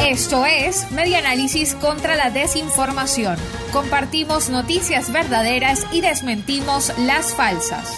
Esto es Media Análisis contra la Desinformación. Compartimos noticias verdaderas y desmentimos las falsas.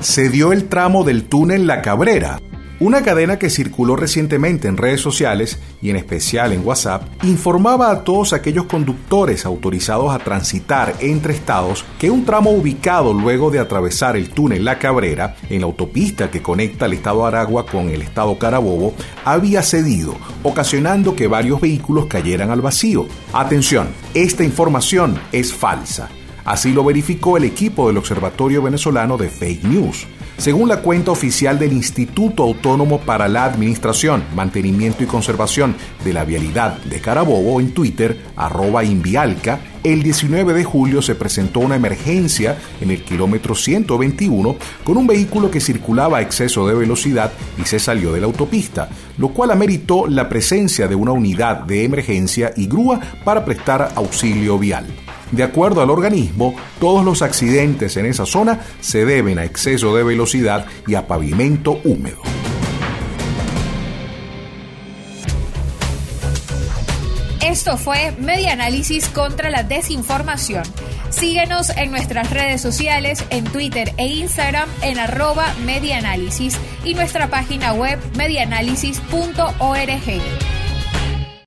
Se dio el tramo del túnel La Cabrera, una cadena que circuló recientemente en redes sociales y en especial en WhatsApp informaba a todos aquellos conductores autorizados a transitar entre estados que un tramo ubicado luego de atravesar el túnel La Cabrera en la autopista que conecta el estado Aragua con el estado Carabobo había cedido, ocasionando que varios vehículos cayeran al vacío. Atención, esta información es falsa. Así lo verificó el equipo del Observatorio Venezolano de Fake News. Según la cuenta oficial del Instituto Autónomo para la Administración, Mantenimiento y Conservación de la Vialidad de Carabobo en Twitter, arroba Invialca, el 19 de julio se presentó una emergencia en el kilómetro 121 con un vehículo que circulaba a exceso de velocidad y se salió de la autopista, lo cual ameritó la presencia de una unidad de emergencia y grúa para prestar auxilio vial. De acuerdo al organismo, todos los accidentes en esa zona se deben a exceso de velocidad y a pavimento húmedo. Esto fue Media Análisis contra la Desinformación. Síguenos en nuestras redes sociales, en Twitter e Instagram en arroba medianálisis y nuestra página web medianálisis.org.